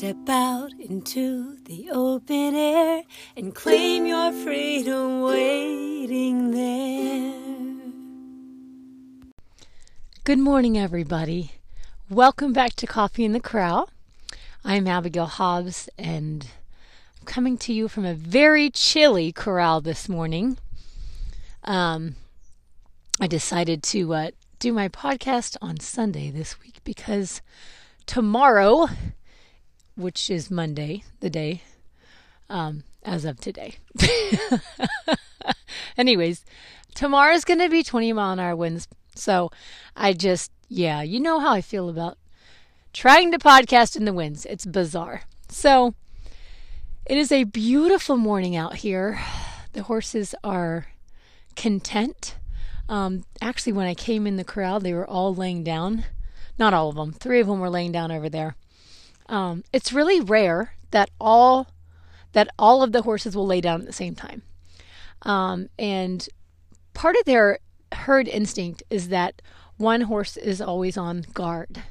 Step out into the open air and claim your freedom waiting there. Good morning, everybody. Welcome back to Coffee in the Corral. I'm Abigail Hobbs, and I'm coming to you from a very chilly corral this morning. Um, I decided to uh, do my podcast on Sunday this week because tomorrow which is Monday, the day, um, as of today. Anyways, tomorrow's going to be 20 mile an hour winds. So I just, yeah, you know how I feel about trying to podcast in the winds. It's bizarre. So it is a beautiful morning out here. The horses are content. Um, actually, when I came in the corral, they were all laying down. Not all of them. Three of them were laying down over there. Um, it's really rare that all that all of the horses will lay down at the same time. Um, and part of their herd instinct is that one horse is always on guard.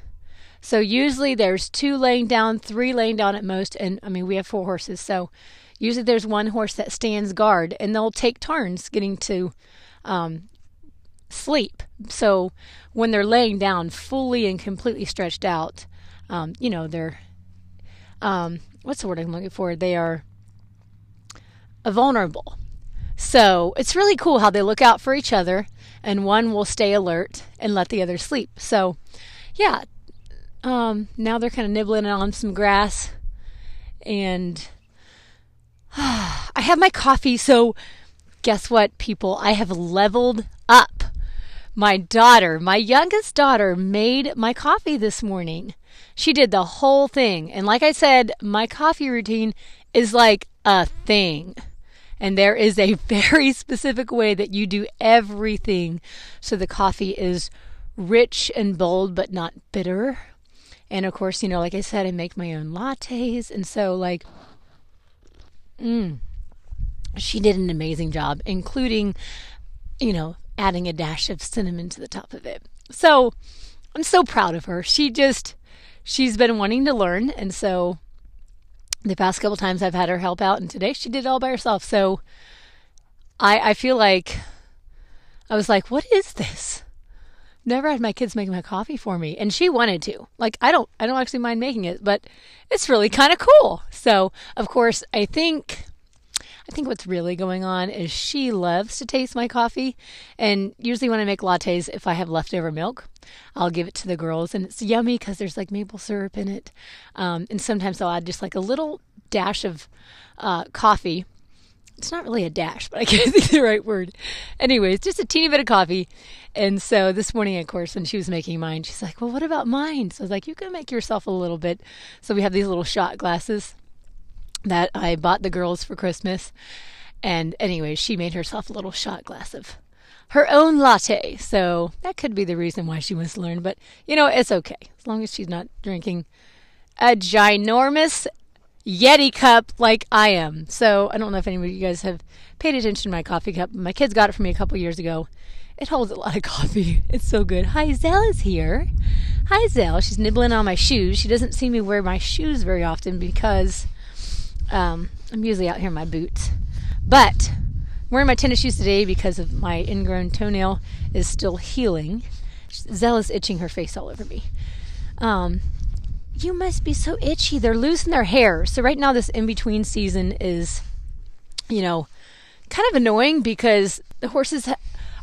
So usually there's two laying down, three laying down at most, and I mean we have four horses, so usually there's one horse that stands guard, and they'll take turns getting to um, sleep. So when they're laying down fully and completely stretched out, um, you know they're um, what's the word I'm looking for? They are vulnerable. So it's really cool how they look out for each other, and one will stay alert and let the other sleep. So, yeah, um, now they're kind of nibbling on some grass, and uh, I have my coffee. So, guess what, people? I have leveled up. My daughter, my youngest daughter, made my coffee this morning. She did the whole thing. And like I said, my coffee routine is like a thing. And there is a very specific way that you do everything so the coffee is rich and bold but not bitter. And of course, you know, like I said, I make my own lattes. And so, like, mm, she did an amazing job, including, you know, adding a dash of cinnamon to the top of it. So I'm so proud of her. She just, she's been wanting to learn. And so the past couple times I've had her help out, and today she did it all by herself. So I, I feel like I was like, what is this? Never had my kids make my coffee for me, and she wanted to. Like I don't, I don't actually mind making it, but it's really kind of cool. So of course, I think I think what's really going on is she loves to taste my coffee. And usually, when I make lattes, if I have leftover milk, I'll give it to the girls. And it's yummy because there's like maple syrup in it. Um, and sometimes I'll add just like a little dash of uh, coffee. It's not really a dash, but I can't think the right word. Anyways, just a teeny bit of coffee. And so this morning, of course, when she was making mine, she's like, Well, what about mine? So I was like, You can make yourself a little bit. So we have these little shot glasses that I bought the girls for Christmas. And anyway, she made herself a little shot glass of her own latte. So that could be the reason why she wants to learn. But, you know, it's okay. As long as she's not drinking a ginormous Yeti cup like I am. So I don't know if any of you guys have paid attention to my coffee cup. My kids got it for me a couple years ago. It holds a lot of coffee. It's so good. Hi, Zell is here. Hi, Zell. She's nibbling on my shoes. She doesn't see me wear my shoes very often because um, I'm usually out here in my boots. But I'm wearing my tennis shoes today because of my ingrown toenail is still healing. Zella's itching her face all over me. Um, you must be so itchy. They're losing their hair. So right now, this in between season is, you know, kind of annoying because the horses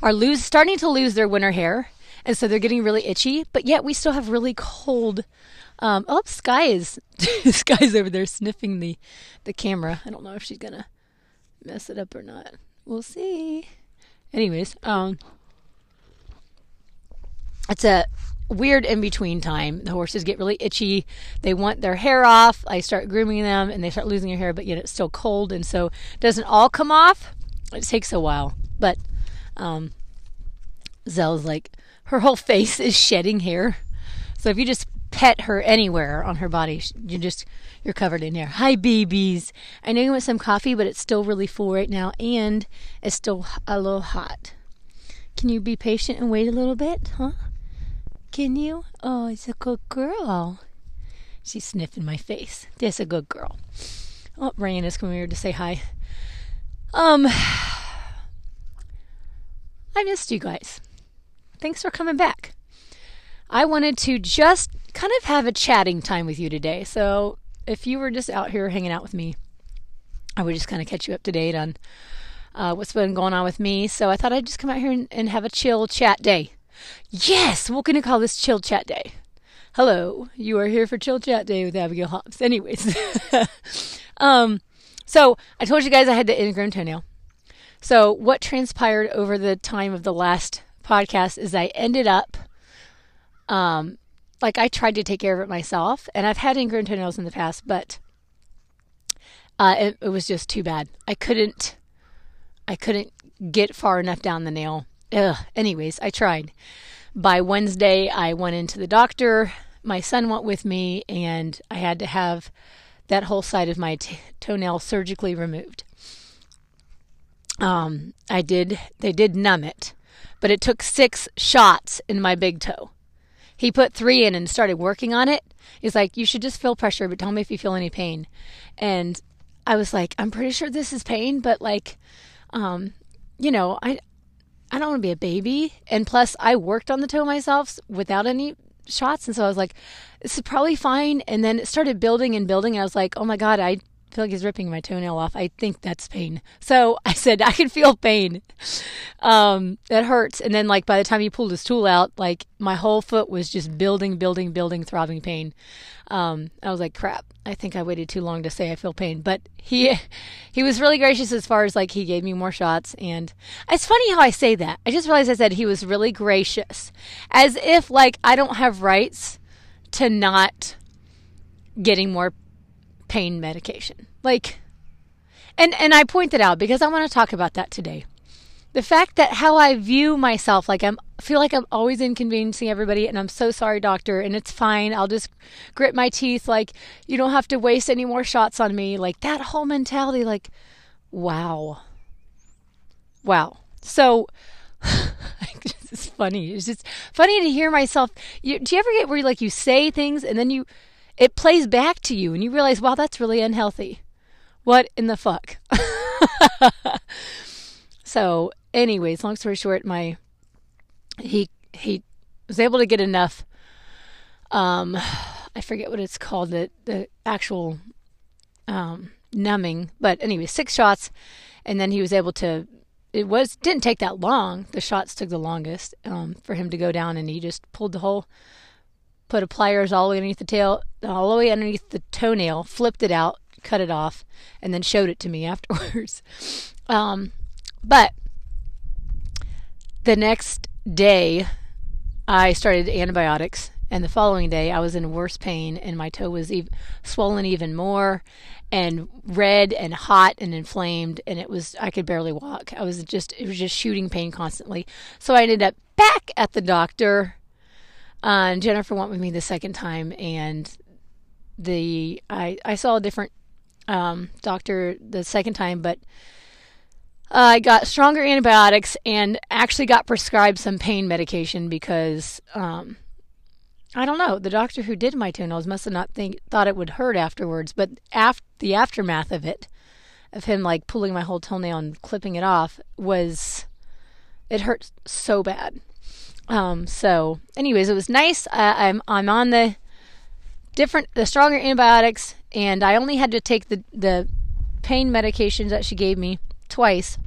are lose starting to lose their winter hair, and so they're getting really itchy. But yet we still have really cold um, oh, Sky is Sky's over there sniffing the the camera. I don't know if she's gonna mess it up or not. We'll see. Anyways, um, it's a weird in between time. The horses get really itchy. They want their hair off. I start grooming them, and they start losing their hair, but yet it's still cold, and so it doesn't all come off. It takes a while, but um, Zell's like her whole face is shedding hair. So if you just pet her anywhere on her body. You just you're covered in hair. Hi, babies. I know you want some coffee, but it's still really full right now, and it's still a little hot. Can you be patient and wait a little bit, huh? Can you? Oh, it's a good girl. She's sniffing my face. That's a good girl. Oh, Rain is coming here to say hi. Um, I missed you guys. Thanks for coming back. I wanted to just kind of have a chatting time with you today. So if you were just out here hanging out with me, I would just kind of catch you up to date on uh, what's been going on with me. So I thought I'd just come out here and, and have a chill chat day. Yes, we're going to call this chill chat day. Hello, you are here for chill chat day with Abigail Hobbs. Anyways, um, so I told you guys I had the ingrown toenail. So what transpired over the time of the last podcast is I ended up, um, like I tried to take care of it myself, and I've had ingrown toenails in the past, but uh, it, it was just too bad. I couldn't, I couldn't get far enough down the nail. Ugh. Anyways, I tried. By Wednesday, I went into the doctor. My son went with me, and I had to have that whole side of my t- toenail surgically removed. Um, I did. They did numb it, but it took six shots in my big toe. He put three in and started working on it. He's like, "You should just feel pressure, but tell me if you feel any pain." And I was like, "I'm pretty sure this is pain, but like, um, you know, I I don't want to be a baby. And plus, I worked on the toe myself without any shots. And so I was like, this is probably fine. And then it started building and building. And I was like, oh my God, I feel like he's ripping my toenail off. I think that's pain. So I said, I can feel pain. Um, that hurts. And then, like, by the time he pulled his tool out, like, my whole foot was just building, building, building, throbbing pain. Um, I was like, crap. I think I waited too long to say I feel pain. But he, he was really gracious as far as like he gave me more shots. And it's funny how I say that. I just realized I said he was really gracious, as if like I don't have rights to not getting more pain medication. Like, and and I pointed out because I want to talk about that today. The fact that how I view myself, like I'm feel like I'm always inconveniencing everybody, and I'm so sorry, doctor, and it's fine. I'll just grit my teeth. Like you don't have to waste any more shots on me. Like that whole mentality. Like, wow, wow. So. it's funny. It's just funny to hear myself. You, do you ever get where you, like you say things and then you it plays back to you and you realize, wow, that's really unhealthy. What in the fuck? so, anyways, long story short, my he he was able to get enough um I forget what it's called, the the actual um numbing, but anyway, six shots and then he was able to it was didn't take that long. The shots took the longest um, for him to go down, and he just pulled the whole put a pliers all the way underneath the tail, all the way underneath the toenail, flipped it out, cut it off, and then showed it to me afterwards. Um, but the next day, I started antibiotics, and the following day, I was in worse pain, and my toe was even, swollen even more, and red and hot and inflamed, and it was I could barely walk. I was just it was just shooting pain constantly. So I ended up back at the doctor uh, Jennifer went with me the second time, and the I I saw a different um, doctor the second time, but uh, I got stronger antibiotics and actually got prescribed some pain medication because um, I don't know the doctor who did my toenails must have not think thought it would hurt afterwards, but after the aftermath of it, of him like pulling my whole toenail and clipping it off was it hurt so bad. Um, so, anyways, it was nice. I'm I'm on the different the stronger antibiotics, and I only had to take the the pain medications that she gave me twice.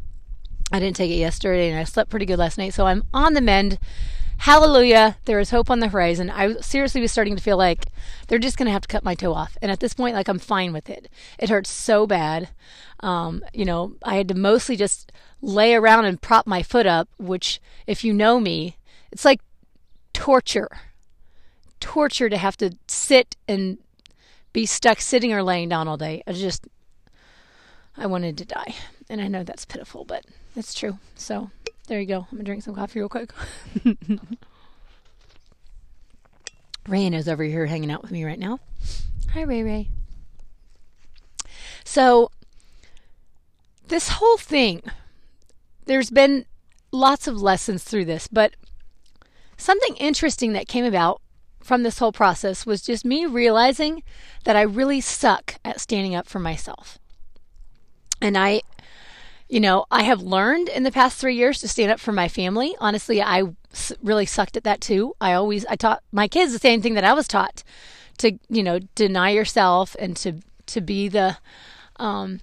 I didn't take it yesterday, and I slept pretty good last night, so I'm on the mend. Hallelujah! There is hope on the horizon. I seriously was starting to feel like they're just gonna have to cut my toe off, and at this point, like I'm fine with it. It hurts so bad. Um, you know, I had to mostly just lay around and prop my foot up, which, if you know me, it's like torture. Torture to have to sit and be stuck sitting or laying down all day. I just, I wanted to die. And I know that's pitiful, but it's true. So there you go. I'm going to drink some coffee real quick. Rain is over here hanging out with me right now. Hi, Ray Ray. So, this whole thing, there's been lots of lessons through this, but something interesting that came about from this whole process was just me realizing that I really suck at standing up for myself. And I, you know, I have learned in the past three years to stand up for my family. Honestly, I really sucked at that too. I always, I taught my kids the same thing that I was taught to, you know, deny yourself and to, to be the, um,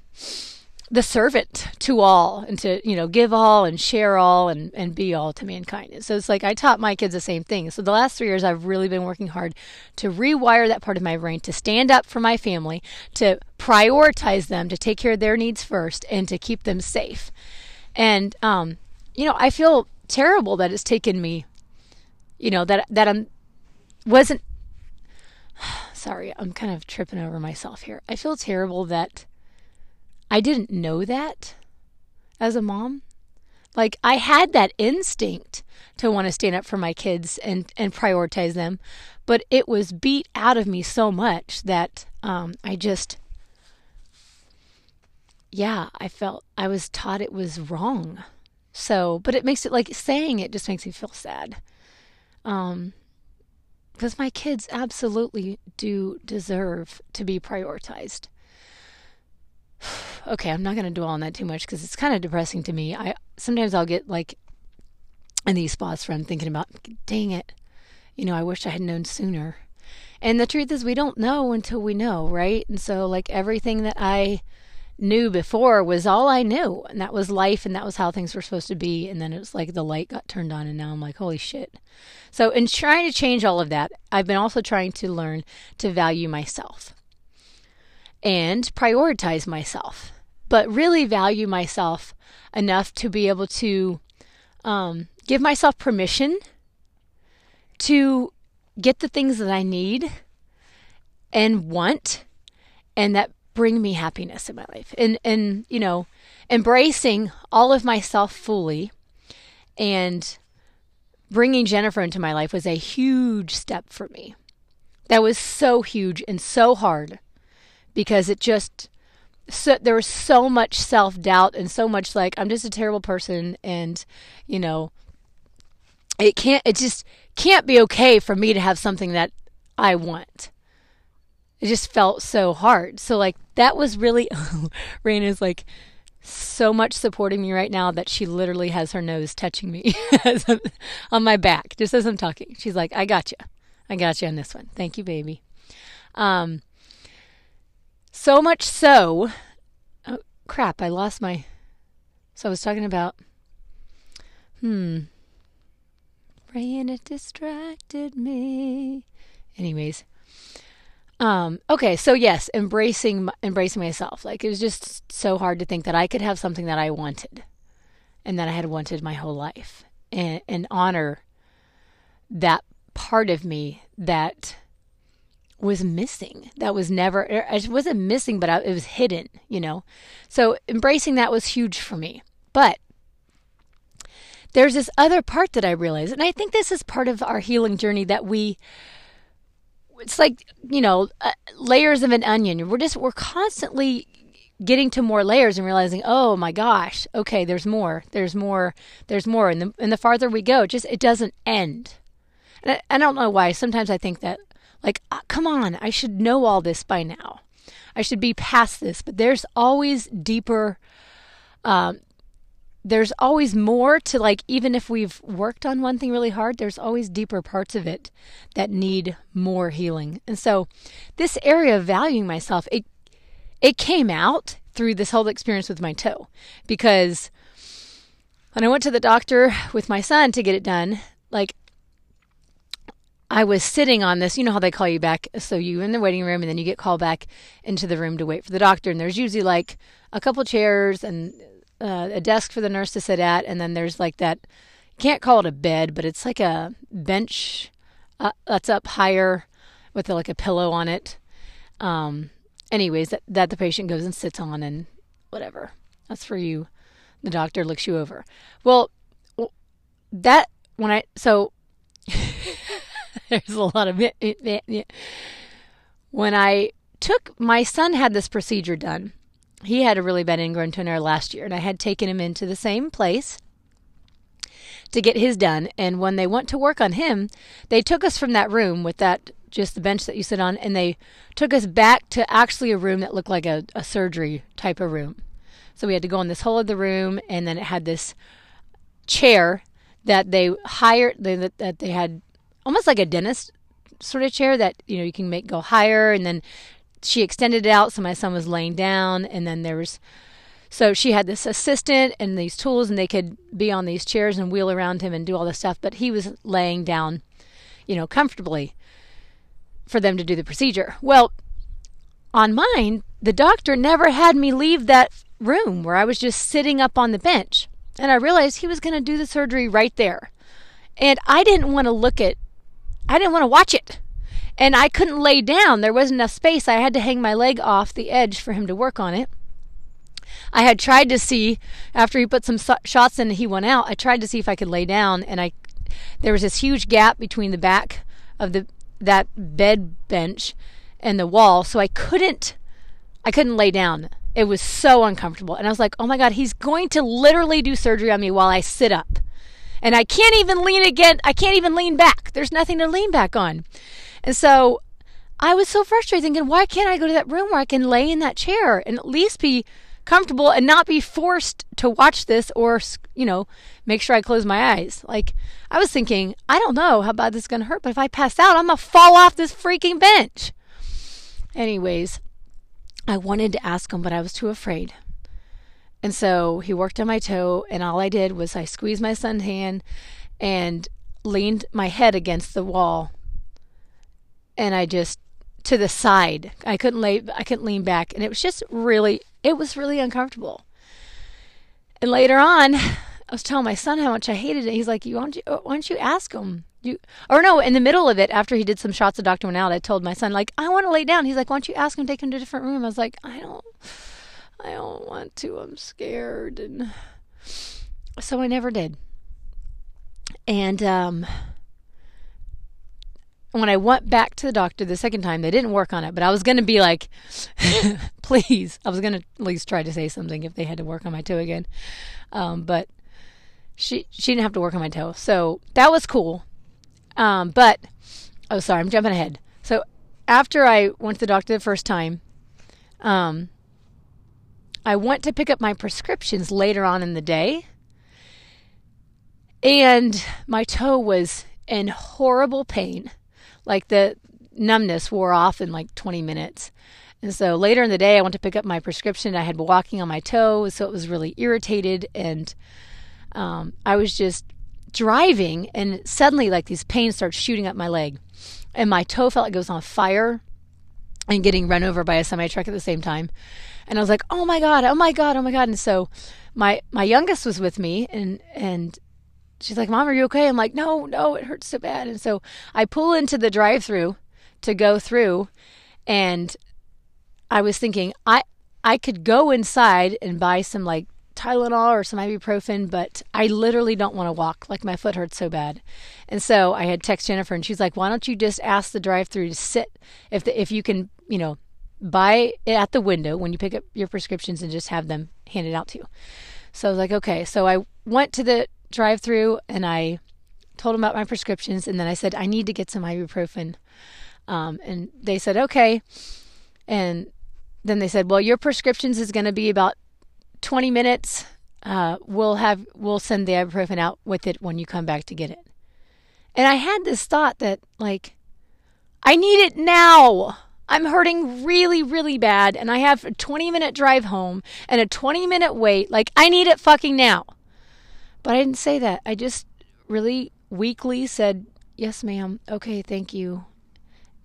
the servant to all and to you know give all and share all and, and be all to mankind. So it's like i taught my kids the same thing. So the last three years i've really been working hard to rewire that part of my brain to stand up for my family to prioritize them to take care of their needs first and to keep them safe. And um, you know i feel terrible that it's taken me you know that that i'm wasn't sorry i'm kind of tripping over myself here. I feel terrible that I didn't know that as a mom. Like I had that instinct to want to stand up for my kids and and prioritize them, but it was beat out of me so much that um, I just yeah, I felt I was taught it was wrong. So, but it makes it like saying it just makes me feel sad. Um because my kids absolutely do deserve to be prioritized okay, I'm not going to dwell on that too much because it's kind of depressing to me. I sometimes I'll get like in these spots where I'm thinking about, dang it, you know, I wish I had known sooner. And the truth is, we don't know until we know, right? And so, like everything that I knew before was all I knew, and that was life, and that was how things were supposed to be. And then it was like the light got turned on, and now I'm like, holy shit. So, in trying to change all of that, I've been also trying to learn to value myself and prioritize myself, but really value myself enough to be able to um, give myself permission to get the things that I need and want and that bring me happiness in my life. And and you know, embracing all of myself fully and bringing Jennifer into my life was a huge step for me. That was so huge and so hard because it just so there was so much self doubt and so much like I'm just a terrible person and you know it can't it just can't be okay for me to have something that I want. It just felt so hard. So like that was really Raina's like so much supporting me right now that she literally has her nose touching me on my back just as I'm talking. She's like, "I got you. I got you on this one. Thank you, baby." Um so much so, oh, crap, I lost my. So I was talking about. Hmm. It distracted me. Anyways. Um, okay, so yes, embracing embracing myself. Like it was just so hard to think that I could have something that I wanted and that I had wanted my whole life. And and honor that part of me that was missing. That was never, it wasn't missing, but it was hidden, you know? So embracing that was huge for me. But there's this other part that I realized, and I think this is part of our healing journey that we, it's like, you know, uh, layers of an onion. We're just, we're constantly getting to more layers and realizing, oh my gosh, okay, there's more, there's more, there's more. And the, and the farther we go, just, it doesn't end. And I, I don't know why. Sometimes I think that like, uh, come on, I should know all this by now. I should be past this. But there's always deeper, um, there's always more to like, even if we've worked on one thing really hard, there's always deeper parts of it that need more healing. And so, this area of valuing myself, it, it came out through this whole experience with my toe because when I went to the doctor with my son to get it done, like I was sitting on this. You know how they call you back. So you in the waiting room, and then you get called back into the room to wait for the doctor. And there's usually like a couple chairs and uh, a desk for the nurse to sit at, and then there's like that. Can't call it a bed, but it's like a bench uh, that's up higher with like a pillow on it. Um, anyways, that that the patient goes and sits on, and whatever. That's for you. The doctor looks you over. Well, that when I so. There's a lot of. When I took my son had this procedure done. He had a really bad ingrown toenail last year, and I had taken him into the same place to get his done. And when they went to work on him, they took us from that room with that just the bench that you sit on, and they took us back to actually a room that looked like a, a surgery type of room. So we had to go in this whole other room, and then it had this chair that they hired that they had almost like a dentist sort of chair that you know you can make go higher, and then she extended it out so my son was laying down, and then there was so she had this assistant and these tools, and they could be on these chairs and wheel around him and do all this stuff. But he was laying down, you know, comfortably for them to do the procedure. Well, on mine, the doctor never had me leave that room where I was just sitting up on the bench. And I realized he was going to do the surgery right there. And I didn't want to look at, I didn't want to watch it. And I couldn't lay down. There wasn't enough space. I had to hang my leg off the edge for him to work on it. I had tried to see after he put some shots in and he went out. I tried to see if I could lay down, and I there was this huge gap between the back of the that bed bench and the wall, so I couldn't I couldn't lay down. It was so uncomfortable, and I was like, "Oh my god, he's going to literally do surgery on me while I sit up." And I can't even lean again. I can't even lean back. There's nothing to lean back on. And so I was so frustrated thinking, why can't I go to that room where I can lay in that chair and at least be comfortable and not be forced to watch this or, you know, make sure I close my eyes. Like, I was thinking, I don't know how bad this is going to hurt, but if I pass out, I'm going to fall off this freaking bench. Anyways, I wanted to ask him, but I was too afraid. And so he worked on my toe, and all I did was I squeezed my son's hand and leaned my head against the wall. And I just to the side. I couldn't lay I couldn't lean back and it was just really it was really uncomfortable. And later on, I was telling my son how much I hated it. He's like, "You why don't you, uh, why don't you ask him?" You or no, in the middle of it, after he did some shots, the doctor went out. I told my son like, "I want to lay down." He's like, "Why don't you ask him take him to a different room?" I was like, "I don't, I don't want to. I'm scared." And so I never did. And um, when I went back to the doctor the second time, they didn't work on it, but I was going to be like, please. I was going to at least try to say something if they had to work on my toe again. Um, but she she didn't have to work on my toe. So that was cool. Um, but, oh, sorry, I'm jumping ahead. So after I went to the doctor the first time, um, I went to pick up my prescriptions later on in the day. And my toe was in horrible pain like the numbness wore off in like 20 minutes. And so later in the day, I went to pick up my prescription. I had been walking on my toe, so it was really irritated. And um, I was just driving, and suddenly, like these pains start shooting up my leg. And my toe felt like it was on fire and getting run over by a semi truck at the same time. And I was like, oh my God, oh my God, oh my God. And so my, my youngest was with me, and, and she's like, Mom, are you okay? I'm like, No, no, it hurts so bad. And so I pull into the drive through to go through and I was thinking I I could go inside and buy some like Tylenol or some ibuprofen, but I literally don't want to walk. Like my foot hurts so bad. And so I had text Jennifer and she's like, Why don't you just ask the drive through to sit if the, if you can, you know, buy it at the window when you pick up your prescriptions and just have them handed out to you. So I was like, okay. So I went to the drive through and I told them about my prescriptions and then I said I need to get some ibuprofen. Um, and they said okay. And then they said, well, your prescriptions is going to be about 20 minutes. Uh, we'll have we'll send the ibuprofen out with it when you come back to get it. And I had this thought that like I need it now. I'm hurting really, really bad, and I have a 20 minute drive home and a 20 minute wait. Like, I need it fucking now. But I didn't say that. I just really weakly said, Yes, ma'am. Okay, thank you.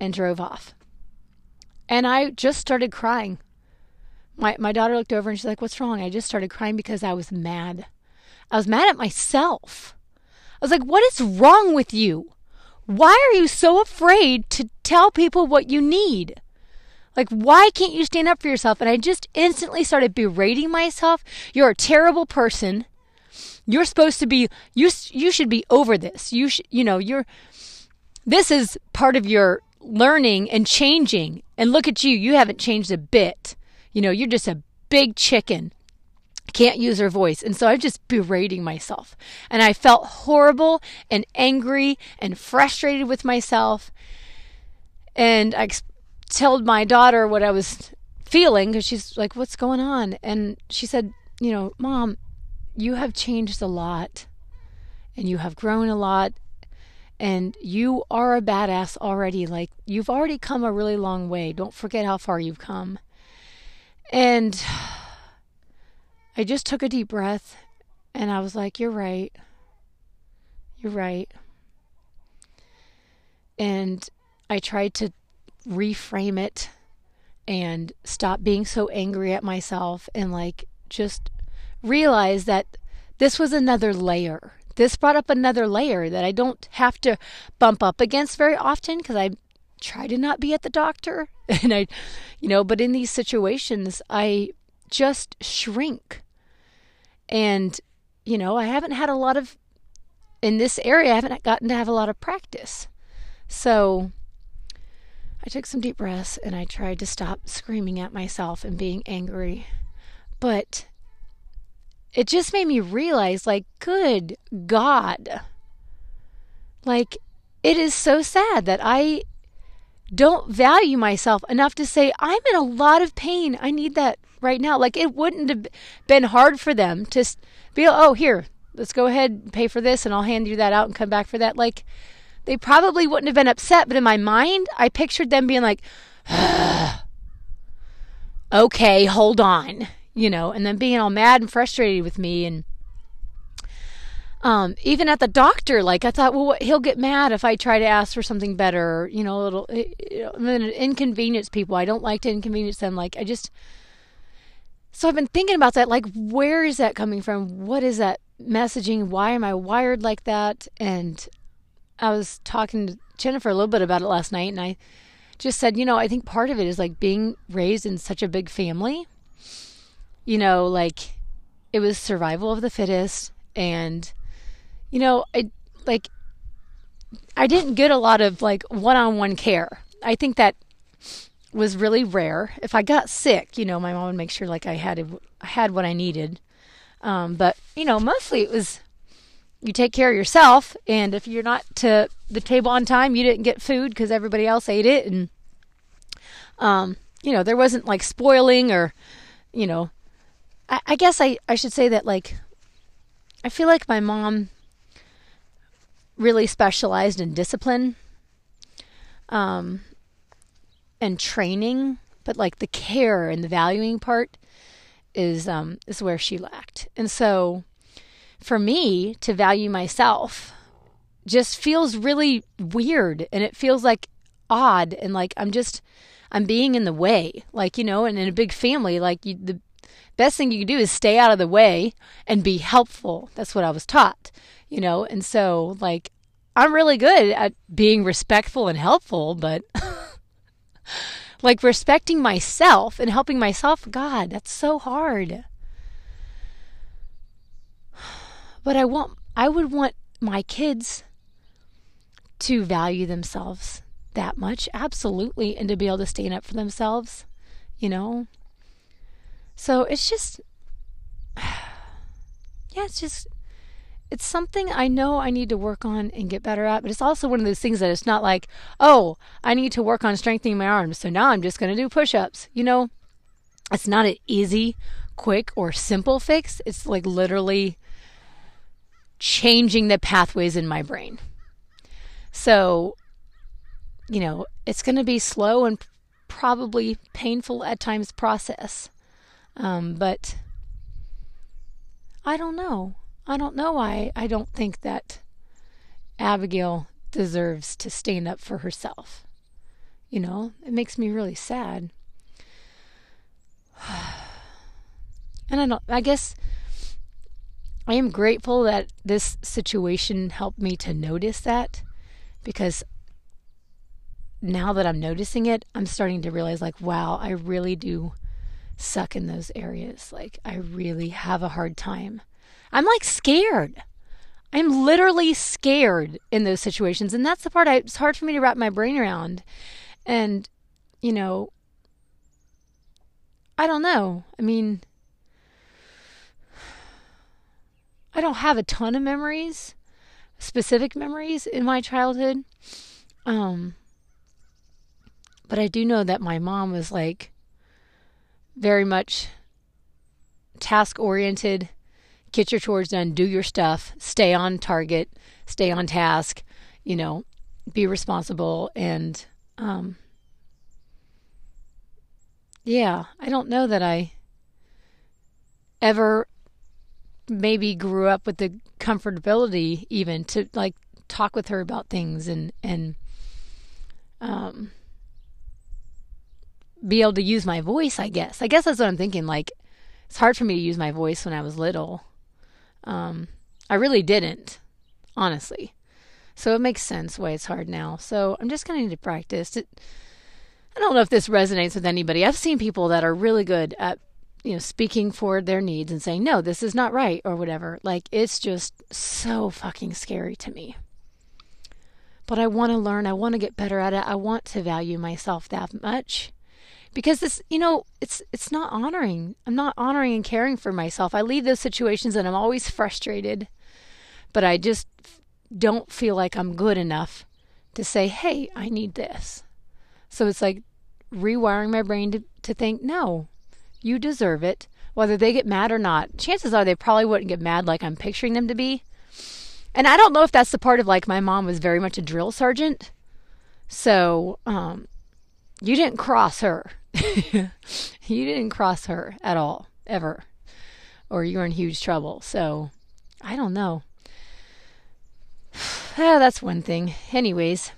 And drove off. And I just started crying. My, my daughter looked over and she's like, What's wrong? I just started crying because I was mad. I was mad at myself. I was like, What is wrong with you? Why are you so afraid to tell people what you need? Like, why can't you stand up for yourself? And I just instantly started berating myself. You're a terrible person. You're supposed to be you you should be over this. You should you know, you're this is part of your learning and changing. And look at you, you haven't changed a bit. You know, you're just a big chicken. Can't use her voice. And so I'm just berating myself. And I felt horrible and angry and frustrated with myself. And I told my daughter what I was feeling because she's like, What's going on? And she said, You know, mom, you have changed a lot and you have grown a lot and you are a badass already. Like, you've already come a really long way. Don't forget how far you've come. And I just took a deep breath and I was like, You're right. You're right. And I tried to reframe it and stop being so angry at myself and like just realize that this was another layer. This brought up another layer that I don't have to bump up against very often because I try to not be at the doctor. And I, you know, but in these situations, I just shrink. And, you know, I haven't had a lot of, in this area, I haven't gotten to have a lot of practice. So I took some deep breaths and I tried to stop screaming at myself and being angry. But it just made me realize, like, good God. Like, it is so sad that I don't value myself enough to say, I'm in a lot of pain. I need that right now. Like, it wouldn't have been hard for them to be, oh, here, let's go ahead and pay for this and I'll hand you that out and come back for that. Like, they probably wouldn't have been upset, but in my mind, I pictured them being like, okay, hold on, you know, and then being all mad and frustrated with me. And um, even at the doctor, like I thought, well, he'll get mad if I try to ask for something better, you know, a little you know, inconvenience people. I don't like to inconvenience them. Like I just, so I've been thinking about that. Like, where is that coming from? What is that messaging? Why am I wired like that? And I was talking to Jennifer a little bit about it last night, and I just said, you know, I think part of it is like being raised in such a big family. You know, like it was survival of the fittest, and you know, I like I didn't get a lot of like one-on-one care. I think that was really rare. If I got sick, you know, my mom would make sure like I had I had what I needed. Um, but you know, mostly it was you take care of yourself and if you're not to the table on time you didn't get food because everybody else ate it and um you know there wasn't like spoiling or you know I, I guess I, I should say that like i feel like my mom really specialized in discipline um and training but like the care and the valuing part is um is where she lacked. And so for me to value myself just feels really weird and it feels like odd and like I'm just I'm being in the way. Like you know and in a big family like you, the best thing you can do is stay out of the way and be helpful. That's what I was taught you know? And so like I'm really good at being respectful and helpful but like respecting myself and helping myself god that's so hard but I want I would want my kids to value themselves that much, absolutely, and to be able to stand up for themselves, you know. So it's just yeah, it's just it's something I know I need to work on and get better at, but it's also one of those things that it's not like, oh, I need to work on strengthening my arms, so now I'm just going to do push ups. You know, it's not an easy, quick, or simple fix. It's like literally changing the pathways in my brain. So, you know, it's going to be slow and probably painful at times process. Um, but I don't know. I don't know why I don't think that Abigail deserves to stand up for herself. You know, it makes me really sad. And I don't I guess I am grateful that this situation helped me to notice that because now that I'm noticing it, I'm starting to realize, like, wow, I really do suck in those areas. Like, I really have a hard time. I'm like scared. I'm literally scared in those situations. And that's the part I, it's hard for me to wrap my brain around. And, you know, I don't know. I mean, I don't have a ton of memories, specific memories in my childhood. Um, but I do know that my mom was like very much task oriented. Get your chores done, do your stuff, stay on target, stay on task, you know, be responsible and um yeah, I don't know that I ever maybe grew up with the comfortability even to like talk with her about things and and um be able to use my voice, I guess. I guess that's what I'm thinking like it's hard for me to use my voice when I was little. Um I really didn't, honestly. So it makes sense why it's hard now. So I'm just going to need to practice. It, I don't know if this resonates with anybody. I've seen people that are really good at you know speaking for their needs and saying no this is not right or whatever like it's just so fucking scary to me but i want to learn i want to get better at it i want to value myself that much because this you know it's it's not honoring i'm not honoring and caring for myself i leave those situations and i'm always frustrated but i just don't feel like i'm good enough to say hey i need this so it's like rewiring my brain to, to think no you deserve it. Whether they get mad or not, chances are they probably wouldn't get mad like I'm picturing them to be. And I don't know if that's the part of like my mom was very much a drill sergeant. So, um, you didn't cross her. you didn't cross her at all, ever. Or you're in huge trouble. So, I don't know. ah, that's one thing. Anyways,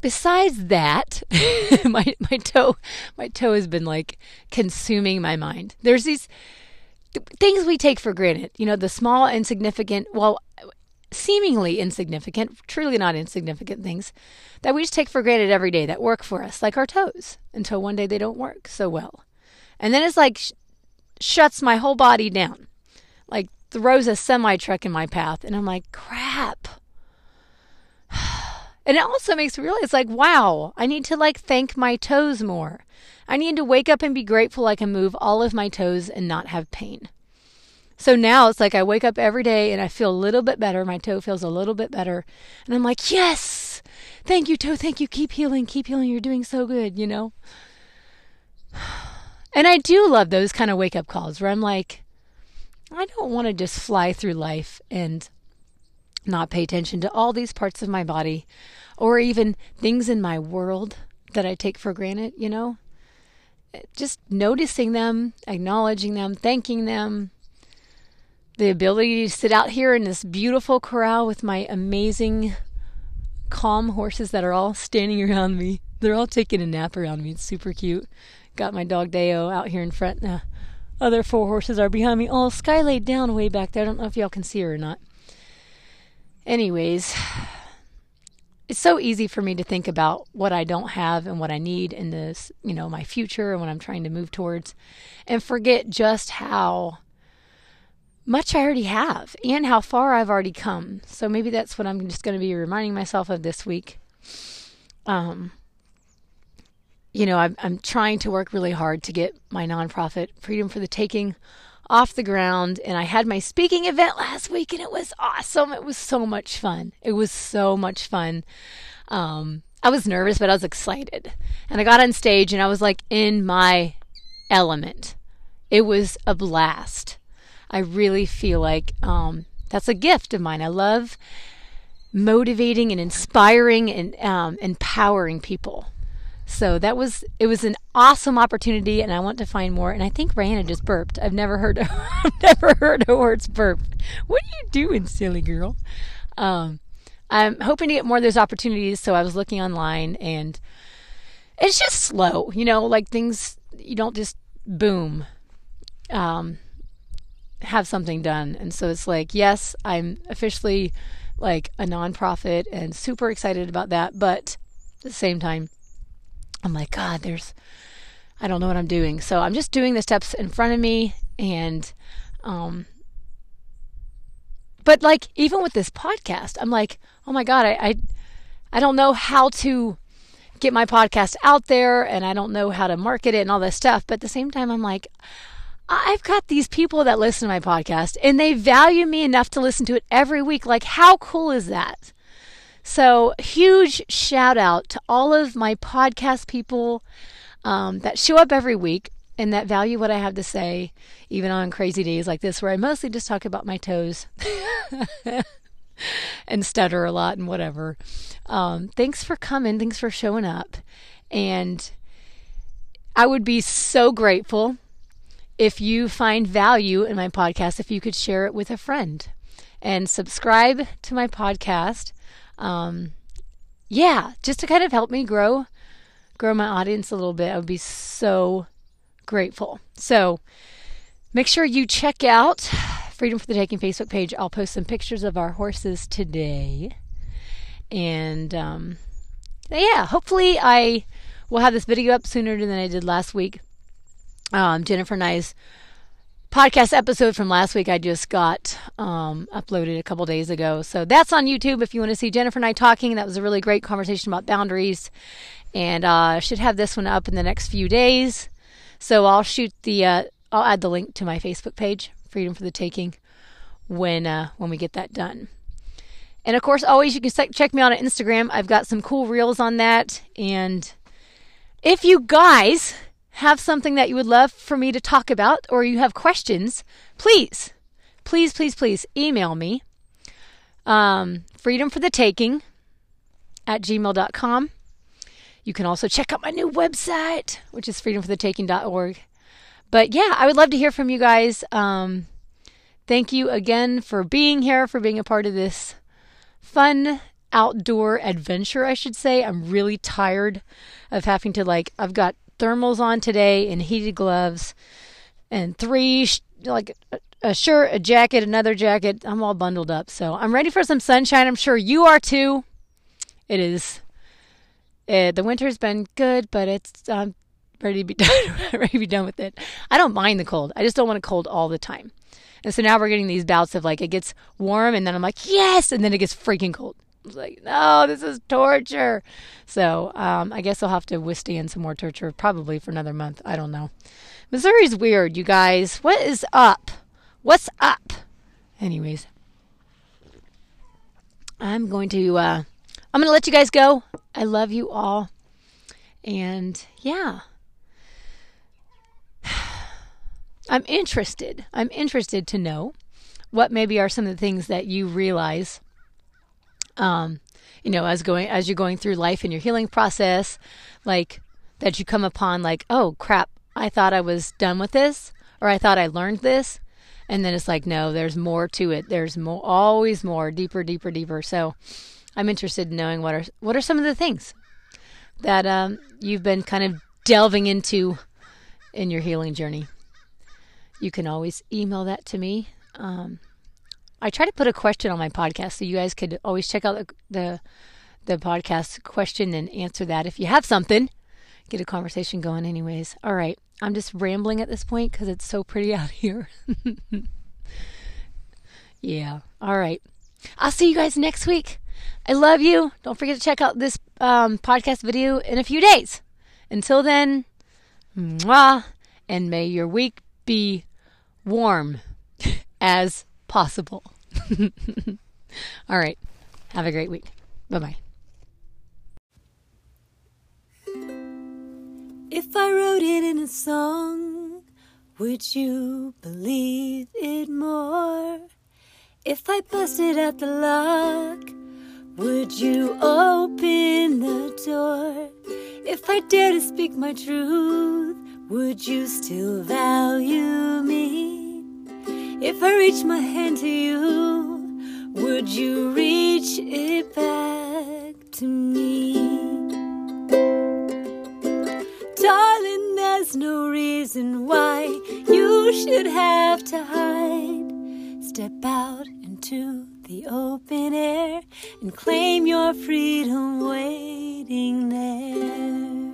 besides that, my my toe my toe has been like consuming my mind. There's these things we take for granted, you know, the small insignificant, well, seemingly insignificant, truly not insignificant things that we just take for granted every day that work for us, like our toes, until one day they don't work so well. And then it's like sh- shuts my whole body down. Like throws a semi truck in my path and I'm like, "Crap." And it also makes me realize, like, wow, I need to like thank my toes more. I need to wake up and be grateful I can move all of my toes and not have pain. So now it's like I wake up every day and I feel a little bit better. My toe feels a little bit better. And I'm like, yes, thank you, toe. Thank you. Keep healing. Keep healing. You're doing so good, you know? And I do love those kind of wake up calls where I'm like, I don't want to just fly through life and not pay attention to all these parts of my body or even things in my world that I take for granted, you know? Just noticing them, acknowledging them, thanking them. The ability to sit out here in this beautiful corral with my amazing, calm horses that are all standing around me. They're all taking a nap around me. It's super cute. Got my dog Deo out here in front. The other four horses are behind me. Oh, Sky laid down way back there. I don't know if y'all can see her or not. Anyways, it's so easy for me to think about what I don't have and what I need in this, you know, my future and what I'm trying to move towards and forget just how much I already have and how far I've already come. So maybe that's what I'm just going to be reminding myself of this week. Um, you know, I'm, I'm trying to work really hard to get my nonprofit, Freedom for the Taking, off the ground. And I had my speaking event last week and it was awesome. It was so much fun. It was so much fun. Um, I was nervous, but I was excited. And I got on stage and I was like in my element. It was a blast. I really feel like um, that's a gift of mine. I love motivating and inspiring and um, empowering people. So that was it was an awesome opportunity, and I want to find more. And I think Rayanna just burped. I've never heard I've never heard a horse burp. What are you doing, silly girl? Um, I'm hoping to get more of those opportunities. So I was looking online, and it's just slow. You know, like things you don't just boom. Um, have something done. And so it's like, yes, I'm officially like a nonprofit and super excited about that. But at the same time, I'm like, God, there's, I don't know what I'm doing. So I'm just doing the steps in front of me. And, um, but like, even with this podcast, I'm like, oh my God, I, I, I don't know how to get my podcast out there and I don't know how to market it and all this stuff. But at the same time, I'm like, I've got these people that listen to my podcast and they value me enough to listen to it every week. Like, how cool is that? So, huge shout out to all of my podcast people um, that show up every week and that value what I have to say, even on crazy days like this, where I mostly just talk about my toes and stutter a lot and whatever. Um, thanks for coming. Thanks for showing up. And I would be so grateful if you find value in my podcast, if you could share it with a friend and subscribe to my podcast. Um, yeah, just to kind of help me grow grow my audience a little bit. I would be so grateful. So make sure you check out Freedom for the Taking Facebook page. I'll post some pictures of our horses today. And um, yeah, hopefully I will have this video up sooner than I did last week. Um, Jennifer and I's podcast episode from last week I just got um, uploaded a couple days ago. So that's on YouTube if you want to see Jennifer and I talking. That was a really great conversation about boundaries. And uh, I should have this one up in the next few days. So I'll shoot the, uh, I'll add the link to my Facebook page, Freedom for the Taking, when uh, when we get that done. And of course, always you can check me out on Instagram. I've got some cool reels on that. And if you guys have something that you would love for me to talk about or you have questions, please, please, please, please email me. Um, freedom for the taking at gmail.com. You can also check out my new website, which is freedomforthetaking.org. But yeah, I would love to hear from you guys. Um, thank you again for being here, for being a part of this fun outdoor adventure, I should say. I'm really tired of having to, like, I've got thermals on today and heated gloves and three like a, a shirt, a jacket, another jacket. I'm all bundled up. So I'm ready for some sunshine. I'm sure you are too. It is uh, the winter's been good, but it's um, ready to be done, ready to be done with it. I don't mind the cold. I just don't want it cold all the time. And so now we're getting these bouts of like it gets warm and then I'm like, yes, and then it gets freaking cold. Like, no, this is torture. So um, I guess I'll have to withstand some more torture probably for another month. I don't know. Missouri's weird, you guys. What is up? What's up? Anyways, I'm going to uh, I'm going to let you guys go. I love you all. And yeah. I'm interested. I'm interested to know what maybe are some of the things that you realize um, you know, as going as you're going through life in your healing process, like that you come upon like, oh crap, I thought I was done with this, or I thought I learned this, and then it's like, no, there's more to it. There's more, always more, deeper, deeper, deeper. So, I'm interested in knowing what are what are some of the things that um, you've been kind of delving into in your healing journey. You can always email that to me. Um, I try to put a question on my podcast so you guys could always check out the, the the, podcast question and answer that if you have something. Get a conversation going, anyways. All right, I'm just rambling at this point because it's so pretty out here. yeah. All right. I'll see you guys next week. I love you. Don't forget to check out this um, podcast video in a few days. Until then, mwah, and may your week be warm as possible. All right. Have a great week. Bye bye. If I wrote it in a song, would you believe it more? If I busted out the lock, would you open the door? If I dare to speak my truth, would you still value me? If I reach my hand to you, would you reach it back to me? Darling, there's no reason why you should have to hide. Step out into the open air and claim your freedom waiting there.